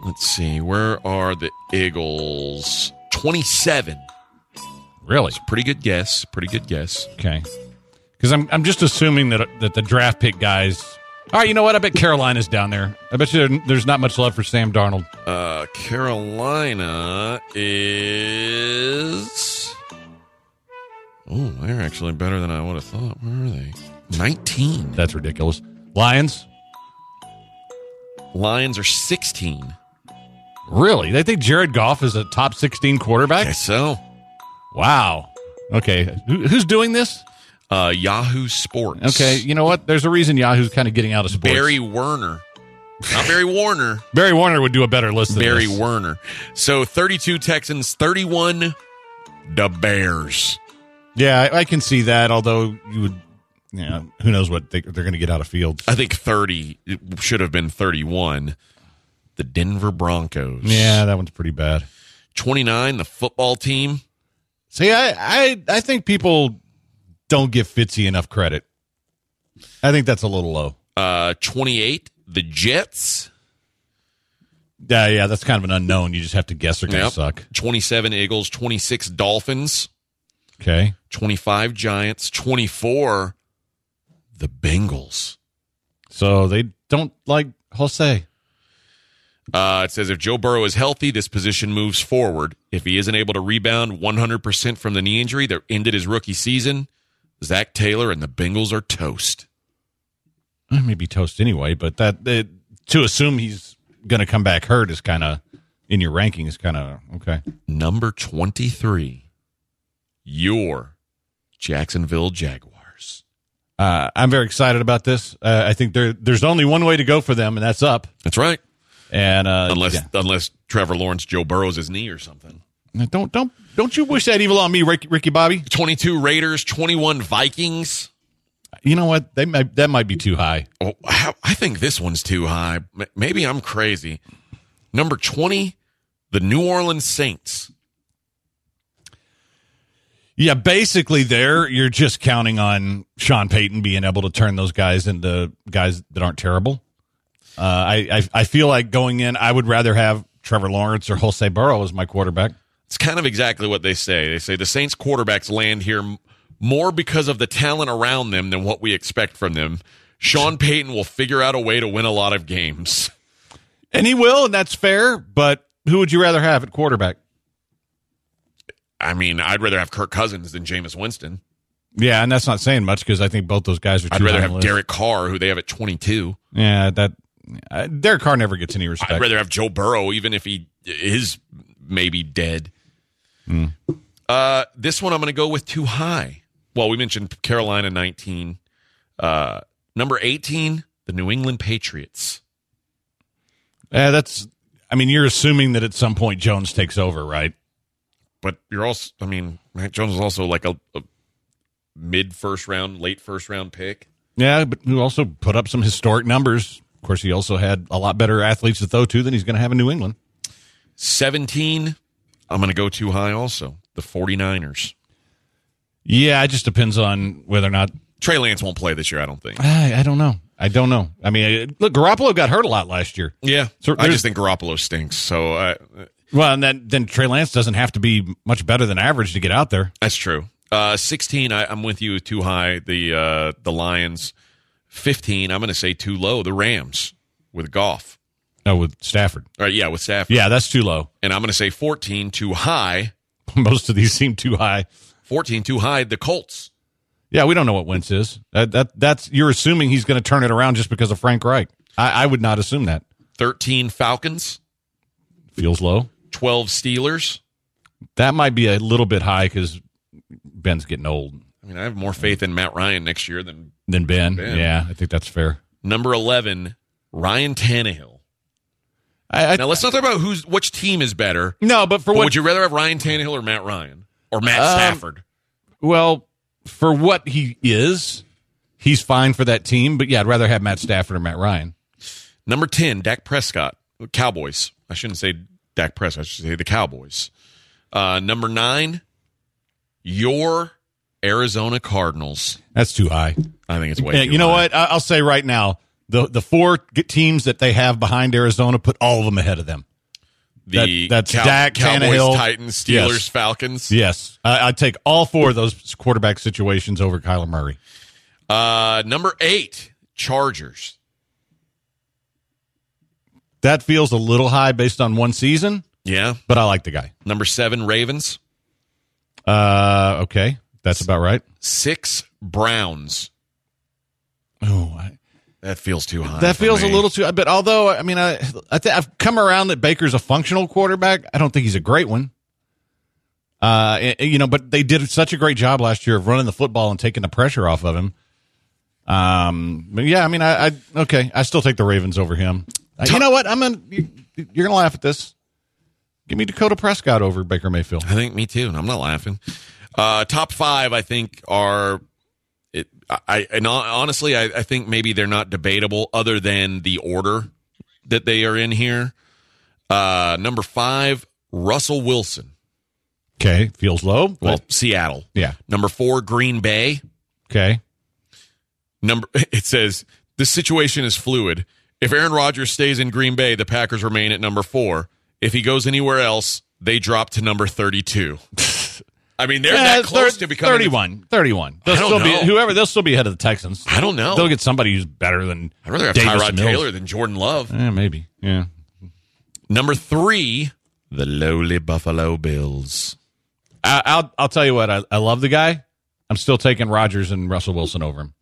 Let's see. Where are the Eagles? 27.
Really?
It's a pretty good guess. Pretty good guess.
Okay. Because I'm I'm just assuming that that the draft pick guys. All right, you know what? I bet Carolina's down there. I bet you there- there's not much love for Sam Darnold.
Uh, Carolina is. Oh, they're actually better than I would have thought. Where are they? 19.
That's ridiculous. Lions?
Lions are 16.
Really? They think Jared Goff is a top 16 quarterback?
Guess so.
Wow. Okay. Who, who's doing this?
Uh, Yahoo Sports.
Okay. You know what? There's a reason Yahoo's kind of getting out of sports.
Barry Werner. Not Barry Warner.
Barry Warner would do a better list than
Barry
this.
Werner. So 32 Texans, 31 the Bears.
Yeah, I, I can see that. Although you would, yeah, who knows what they, they're going to get out of fields.
I think 30 it should have been 31. The Denver Broncos.
Yeah, that one's pretty bad.
29 the football team.
See, I, I, I think people don't give Fitzy enough credit. I think that's a little low.
Uh 28 the Jets.
Yeah, yeah, that's kind of an unknown. You just have to guess they're going to
Yep.
suck.
27 Eagles, 26 Dolphins,
Okay.
25 Giants, 24 the Bengals.
So they don't like Jose.
Uh, it says if Joe Burrow is healthy, this position moves forward. If he isn't able to rebound 100% from the knee injury that ended his rookie season, Zac Taylor and the Bengals are toast.
Uh, Maybe toast anyway, but that it, to assume he's going to come back hurt is kind of in your ranking is kind of okay.
Number 23, your Jacksonville Jaguars.
Uh, I'm very excited about this. Uh, I think there there's only one way to go for them, and that's up.
That's right.
And uh,
Unless
yeah.
unless Trevor Lawrence Joe Burrow's his knee or something.
don't don't don't you wish that evil on me, Ricky, Ricky Bobby?
22 Raiders, 21 Vikings.
You know what? They might, that might be too high.
Oh, I think this one's too high. Maybe I'm crazy. Number 20, the New Orleans Saints.
Yeah, basically, there you're just counting on Sean Payton being able to turn those guys into guys that aren't terrible. Uh, I, I I feel like going in, I would rather have Trevor Lawrence or Jose Burrow as my quarterback.
It's kind of exactly what they say. They say the Saints quarterbacks land here more because of the talent around them than what we expect from them. Sean Payton will figure out a way to win a lot of games.
And he will, and that's fair. But who would you rather have at quarterback?
I mean, I'd rather have Kirk Cousins than Jameis Winston.
Yeah, and that's not saying much because I think both those guys are.
I'd rather have. Derek Carr, who they have at 22.
Yeah, that uh, Derek Carr never gets any respect.
I'd rather have Joe Burrow, even if he is maybe dead.
Hmm.
Uh, this one I'm going to go with too high. Well, we mentioned Carolina 19. Uh, number 18, the New England Patriots.
Uh, that's. I mean, you're assuming that at some point Jones takes over, right?
But you're also, I mean, Mac Jones is also like a, a mid first round, late first round pick.
Yeah, but who also put up some historic numbers. Of course, he also had a lot better athletes to throw to than he's going to have in New England.
17, I'm going to go too high also. The 49ers.
Yeah, it just depends on whether or not.
Trey Lance won't play this year, I don't think.
I, I don't know. I don't know. I mean, look, Garoppolo got hurt a lot last year.
Yeah.
So
I just think Garoppolo stinks. So uh,
Well, and then then Trey Lance doesn't have to be much better than average to get out there.
that's true. Uh, 16, I, I'm with you too high. The uh, the Lions. 15, I'm going to say too low. The Rams with Goff.
No, with Stafford.
Or yeah, with Stafford.
Yeah, that's too low.
And I'm going to say 14 too high.
Most of these seem too high.
14 too high. The Colts.
Yeah, we don't know what Wentz is. That, that that's you're assuming he's going to turn it around just because of Frank Reich. I, I would not assume that.
13 Falcons.
Feels low.
12 Steelers.
That might be a little bit high because Ben's getting old.
I mean, I have more faith in Matt Ryan next year than
Than Ben.
Ben.
Yeah, I think that's fair.
number 11, Ryan Tannehill.
I, I,
Now, let's not talk about who's which team is better.
no, but for
But
what
would you rather have Ryan Tannehill or Matt Ryan? Or Matt
Um,
Stafford?
Well, for what he is, he's fine for that team. But yeah, I'd rather have Matt Stafford or Matt Ryan.
Number 10, Dak Prescott. Cowboys. I shouldn't say Dak Prescott. I should say the Cowboys. Uh, number 9, your Arizona Cardinals.
That's too high.
I think it's way
Yeah, you know
high.
what? I'll say right now, the the four teams that they have behind Arizona, put all of them ahead of them.
The
That- that's
Cow-
Dak,
Cowboys,
Tannehill.
Titans, Steelers,
Yes.
Falcons.
Yes, I, I'd take all four of those quarterback situations over Kyler Murray.
Uh, number 8, Chargers.
That feels a little high based on one season,
Yeah.
but I like the guy.
Number 7, Ravens.
Uh, okay, that's about right.
6, Browns.
Oh, I,
That feels too high.
that feels a little too. But although I mean, I, I th- I've come around that Baker's a functional quarterback. I don't think he's a great one. Uh, and- and, you know, but they did such a great job last year of running the football and taking the pressure off of him. Um, but yeah, I mean, I, I okay, I still take the Ravens over him. Uh, you know what? I'm gonna you, you're gonna laugh at this. Give me Dakota Prescott over Baker Mayfield.
I think me too, and I'm not laughing. Uh, top five, I think, are it. I and honestly, I, I think maybe they're not debatable, other than the order that they are in here. Uh, number five, Russell Wilson.
Okay, feels low. but-
Well, Seattle.
yeah.
Number four, Green Bay.
Okay.
Number it says the situation is fluid. If Aaron Rodgers stays in Green Bay, the Packers remain at number four. If he goes anywhere else, they drop to number thirty-two. I mean, they're
Yeah,
that close to becoming
31. 31. They'll
I don't
still
know.
be whoever. They'll still be ahead of the Texans.
I don't know.
They'll get somebody who's better than.
I'd rather have
Davis
Tyrod
Mills.
Taylor than Jordan Love.
Yeah, maybe. Yeah.
Number three, the lowly Buffalo Bills.
I, I'll I'll tell you what. I, I love the guy. I'm still taking Rodgers and Russell Wilson over him.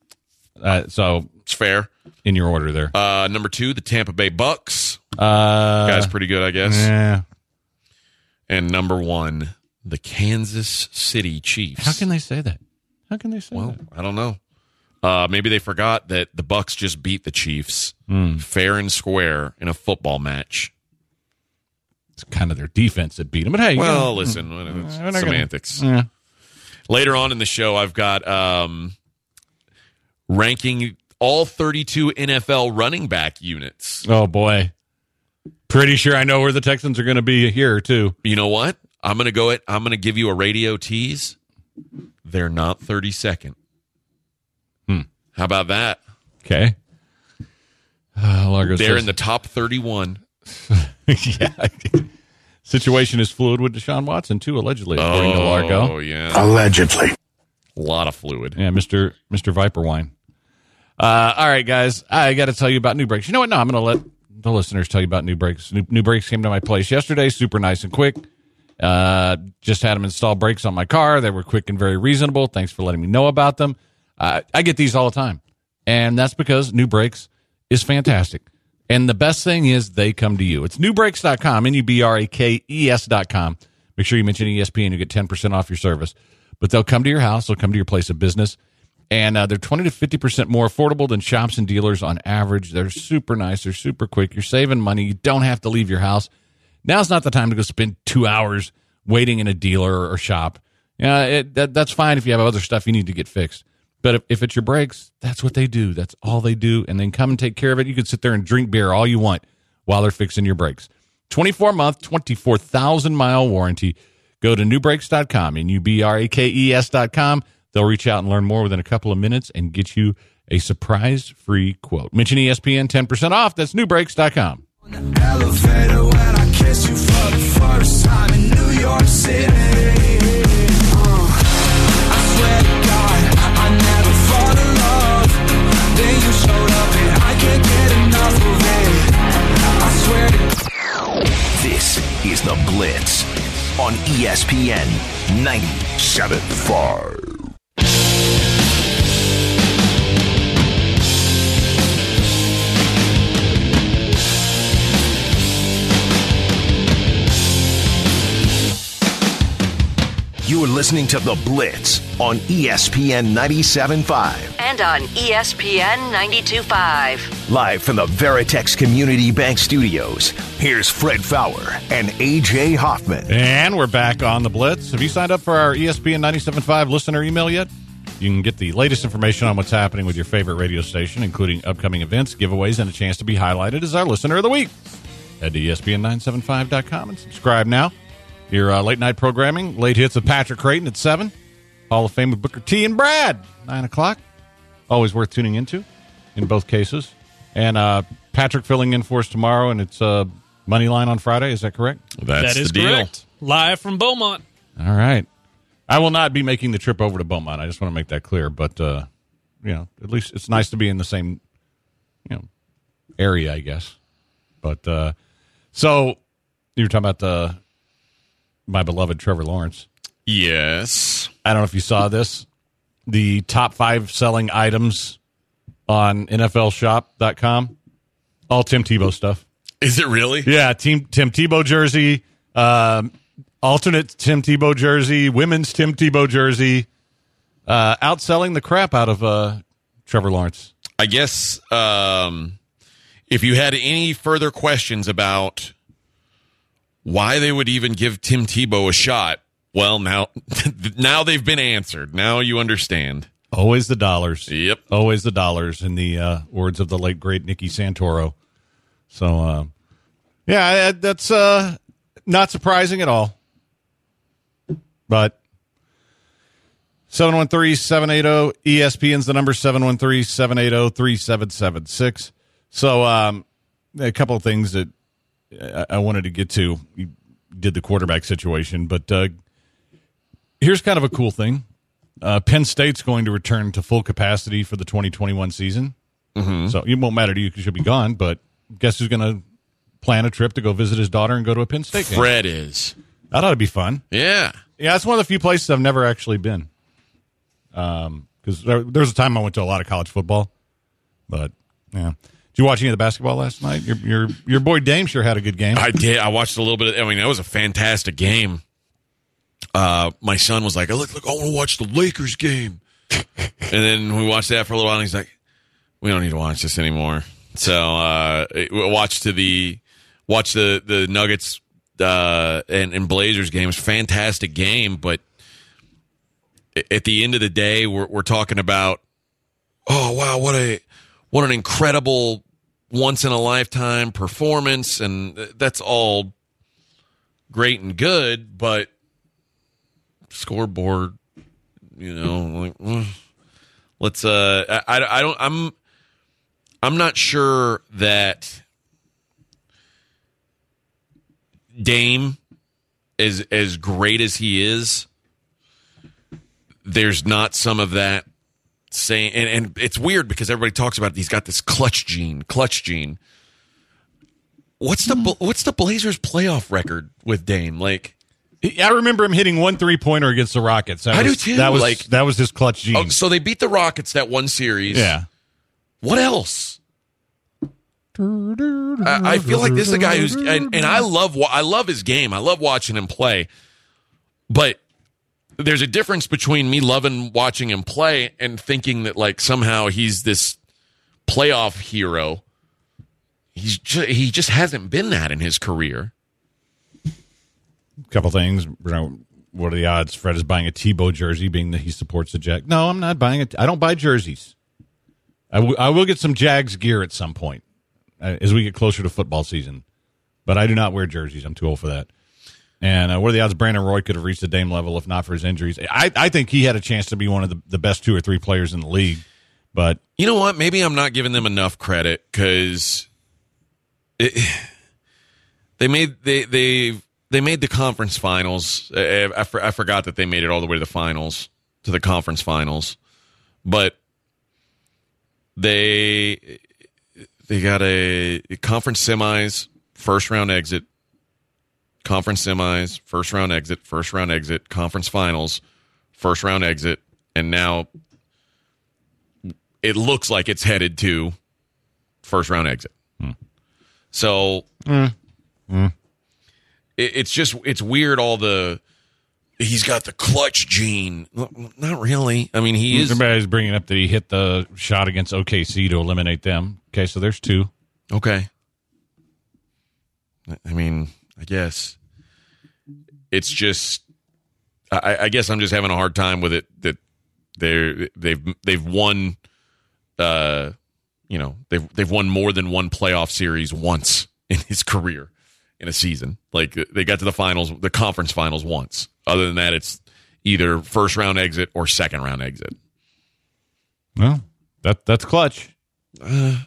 Uh, so
It's fair.
in your order there.
Uh, number two, the Tampa Bay Bucks.
Uh,
Guy's pretty good, I guess.
yeah.
And number one, the Kansas City Chiefs.
How can they say that? How can they say
Well,
that?
I don't know. Uh, maybe they forgot that the Bucks just beat the Chiefs
Hmm.
fair and square in a football match.
It's kind of their defense that beat them. But hey, you
Well, listen,
we're
it's
not gonna- yeah.
Later on in the show, I've got um, ranking all 32 NFL running back units.
Oh boy. Pretty sure I know where the Texans are going to be here too.
You know what? I'm gonna go. It. I'm gonna give you a radio tease. They're not 32nd.
Hmm.
How about that?
Okay. Uh, Largo
They're
says-
in the top 31.
yeah. Situation is fluid with Deshaun Watson too, allegedly, according to
Oh yeah,
Allegedly.
a lot of fluid.
Yeah, Mister Mister Viper Wine. Uh, all right, guys, I got to tell you about NuBrakes. You know what? No, I'm going to let the listeners tell you about NuBrakes. New, NuBrakes came to my place yesterday, super nice and quick. Uh, just had them install brakes on my car. They were quick and very reasonable. Thanks for letting me know about them. Uh, I get these all the time, and that's because NuBrakes is fantastic. And the best thing is they come to you. It's nubrakes.com, N U B R A K E S.com. Make sure you mention ESPN. You get 10% off your service. But they'll come to your house, they'll come to your place of business, and uh, they're 20 to 50% more affordable than shops and dealers on average. They're super nice, they're super quick. You're saving money. You don't have to leave your house. Now's not the time to go spend two hours waiting in a dealer or shop. Yeah, that, that's fine if you have other stuff you need to get fixed. But if, if it's your brakes, that's what they do. That's all they do. And then come and take care of it. You can sit there and drink beer all you want while they're fixing your brakes. 24 month, 24,000 mile warranty. Go to nubrakes.com and U-B-R-A-K-E-S.com. They'll reach out and learn more within a couple of minutes and get you a surprise free quote. Mention ESPN 10% off. That's nubrakes.com.
Elevator when This is The Blitz on
ESPN 97.5. You're listening to The Blitz on ESPN 97.5.
And on ESPN 92.5.
Live from the Veritex Community Bank Studios, here's Fred Faour and AJ Hoffman.
And we're back on the Blitz. Have you signed up for our ESPN 97.5 listener email yet? You can get the latest information on what's happening with your favorite radio station, including upcoming events, giveaways, and a chance to be highlighted as our listener of the week. Head to E ESPN975.com and subscribe now. Your uh, late night programming, late hits with Patrick Creighton at 7, Hall of Fame with Booker T and Brad, 9 o'clock. Always worth tuning into in both cases. And uh, Patrick filling in for us tomorrow, and it's uh, Money Line on Friday. Is that correct?
That's
that is
the deal.
correct. Live from Beaumont.
All right. I will not be making the trip over to Beaumont. I just want to make that clear. But uh, you know, at least it's nice to be in the same you know area, I guess. But uh, so you were talking about the my beloved Trevor Lawrence.
Yes.
I don't know if you saw this. The top five selling items on NFLShop.com, all Tim Tebow stuff.
Is it really?
Yeah, Team Tim Tebow jersey, um, alternate Tim Tebow jersey, women's Tim Tebow jersey, uh, outselling the crap out of uh, Trevor Lawrence.
I guess um, if you had any further questions about why they would even give Tim Tebow a shot, well, now now they've been answered. Now you understand.
Always the dollars.
Yep.
Always the dollars, in the uh, words of the late great Nicky Santoro. So, uh, yeah, that's uh, not surprising at all. But 713-780 ESPN's the number 713-780-3776. So um, a couple of things that I, I wanted to get to. You did the quarterback situation, but uh, here's kind of a cool thing. Uh, Penn State's going to return to full capacity for the 2021 season.
Mm-hmm.
So it won't matter to you because you'll be gone, but guess who's going to plan a trip to go visit his daughter and go to a Penn State game?
Fred is.
That ought to be fun.
Yeah.
Yeah, it's one of the few places I've never actually been. Um, because there, there was a time I went to a lot of college football, but yeah. Did you watch any of the basketball last night? Your your your boy Dame sure had a good game.
I did. I watched a little bit. Of, I mean, that was a fantastic game. Uh, my son was like, "I look, look, I want to watch the Lakers game," and then we watched that for a little while. and He's like, "We don't need to watch this anymore." So uh, we watched to the watch the the Nuggets uh, and, and Blazers game. It was a fantastic game, but at the end of the day, we're we're talking about, oh wow, what a what an incredible once in a lifetime performance, and that's all great and good, but scoreboard, you know, like mm, let's uh, I, I I don't I'm I'm not sure that Dame is as great as he is there's not some of that saying and, and it's weird because everybody talks about it. he's got this clutch gene clutch gene what's the Bla- what's the blazers playoff record with dame like
I remember him hitting one three pointer against the Rockets. That
I do
was,
too,
That was
like-
that was his clutch oh, gene.
oh, so they beat the rockets that one series
yeah.
what else I, I feel like this is a guy who's and, and I love I love his game. I love watching him play. But there's a difference between me loving watching him play and thinking that like somehow he's this playoff hero. He's ju- he just hasn't been that in his career.
A couple things. What are the odds? Fred is buying a Tebow jersey, being that he supports the Jag. No, I'm not buying it. I don't buy jerseys. I, w- I will get some Jags gear at some point uh, as we get closer to football season, but I do not wear jerseys. I'm too old for that. And uh, what are the odds Brandon Roy could have reached the Dame level if not for his injuries? I, I think he had a chance to be one of the, the best two or three players in the league. But
You know what? Maybe I'm not giving them enough credit because they made they they they made the conference finals. I, I, I forgot that they made it all the way to the finals to the conference finals, but they they got a conference semis first round exit conference semis, first round exit, first round exit, conference finals, first round exit, and now it looks like it's headed to first round exit. Hmm. So hmm. Hmm. it, it's just it's weird. All the he's got the clutch gene. Not really. I mean, he is.
Everybody's bringing up that he hit the shot against OKC to eliminate them. Okay, so there's two.
Okay. I mean, I guess it's just. I, I guess I'm just having a hard time with it that they're they've they've won. Uh, you know they've they've won more than one playoff series once in his career in a season. Like they got to the finals, the conference finals once. Other than that, it's either first round exit or second round exit.
Well, that that's clutch.
Uh,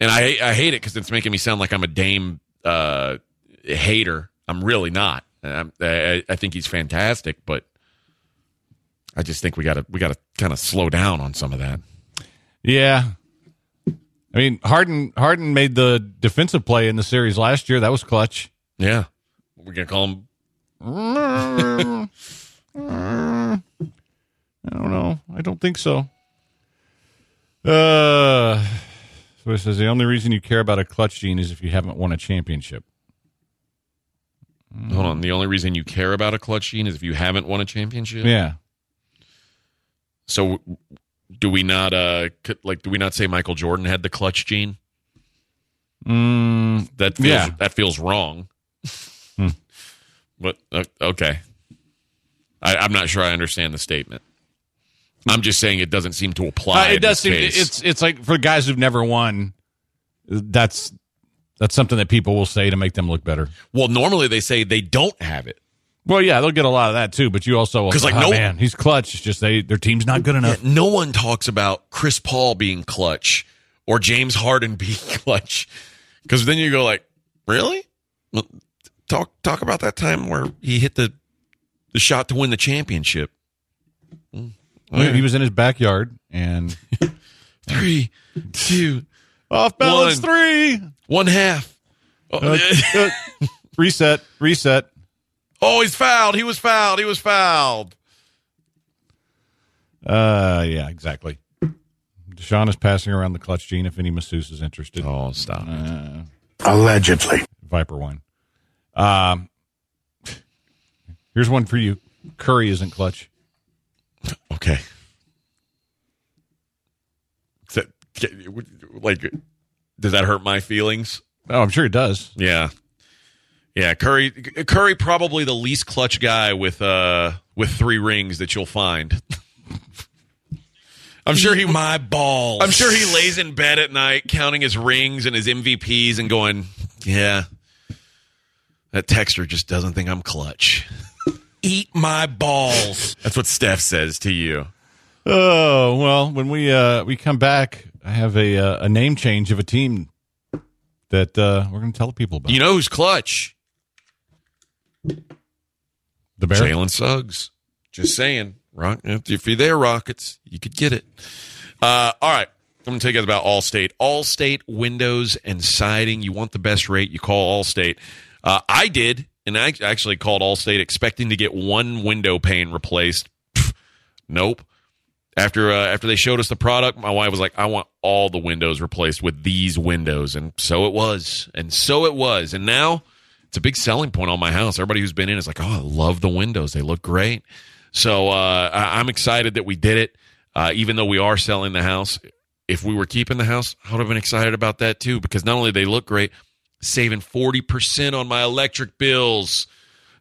and I I hate it because it's making me sound like I'm a Dame uh, hater. I'm really not. I'm, I, I think he's fantastic, but I just think we got to we got to kind of slow down on some of that.
Yeah. I mean, Harden Harden made the defensive play in the series last year. That was clutch.
Yeah, we're gonna call him.
I don't know. I don't think so. Uh, so it says the only reason you care about a clutch gene is if you haven't won a championship.
Hold on. The only reason you care about a clutch gene is if you haven't won a championship.
Yeah.
So, do we not uh like? Do we not say Michael Jordan had the clutch gene?
Mm,
That feels
Yeah.
that feels wrong.
Hmm.
But uh, okay, I, I'm not sure I understand the statement. I'm just saying it doesn't seem to apply.
Uh, it does seem
case.
it's it's like for guys who've never won. That's that's something that people will say to make them look better.
well, normally they say they don't have it.
Well, yeah, they'll get a lot of that too. But you also
'Cause, like,
oh,
no-
man, he's clutch. It's just they their team's not good enough.
Yeah, no one talks about Chris Paul being clutch or James Harden being clutch because then you go like, really? Well, talk talk about that time where he hit the the shot to win the championship.
Well, He was in his backyard and
Three, two,
off balance
One.
three.
one half.
Uh, uh, reset, reset.
oh, he's fouled. He was fouled. He was fouled.
Uh, yeah, exactly. Deshaun is passing around the clutch gene if any masseuse is interested.
Oh, stop.
Allegedly.
Viper wine. Um, here's one for you. Curry isn't clutch.
Okay. Like, does that hurt my feelings?
Oh, I'm sure it does.
Yeah. Yeah, Curry Curry probably the least clutch guy with uh with three rings that you'll find. I'm sure he
my balls.
I'm sure he lays in bed at night counting his rings and his MVPs and going, "Yeah. That texter just doesn't think I'm clutch."
eat my balls.
That's what Steph says to you.
Oh well, when we uh we come back, I have a uh, a name change of a team that uh we're going to tell people about.
You know who's clutch?
the bear.
Jalen Suggs. Just saying. Rock, if you're there, Rockets, you could get it. Uh, all right. I'm going to tell you guys about Allstate. Allstate windows and siding. You want the best rate, you call Allstate. Uh, I did, and I actually called Allstate expecting to get one window pane replaced. Pff, nope. After uh, after they showed us the product, my wife was like, "I want all the windows replaced with these windows," and so it was, and so it was, and now it's a big selling point on my house. Everybody who's been in is like, "Oh, I love the windows; they look great." So uh, I- I'm excited that we did it, uh, even though we are selling the house. If we were keeping the house, I would have been excited about that too, because not only they look great, saving forty percent on my electric bills.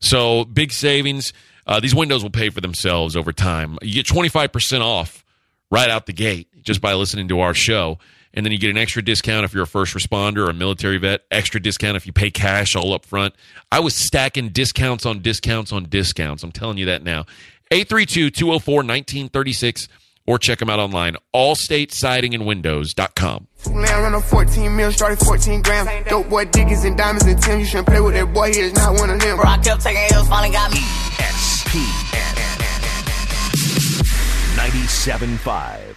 So big savings. Uh, these windows will pay for themselves over time. You get 25% off right out the gate just by listening to our show. And then you get an extra discount if you're a first responder or a military vet, extra discount if you pay cash all up front. I was stacking discounts on discounts on discounts. I'm telling you that now. 832 204 1936 or check them out online, allstatesidingandwindows.com.
Land run a 14 mil, started 14 grams. Dope boy diggers and diamonds and Tim. You shouldn't play with that boy, he is not one of them.
Bro, I kept taking L's, finally got me.
ESPN 97.5.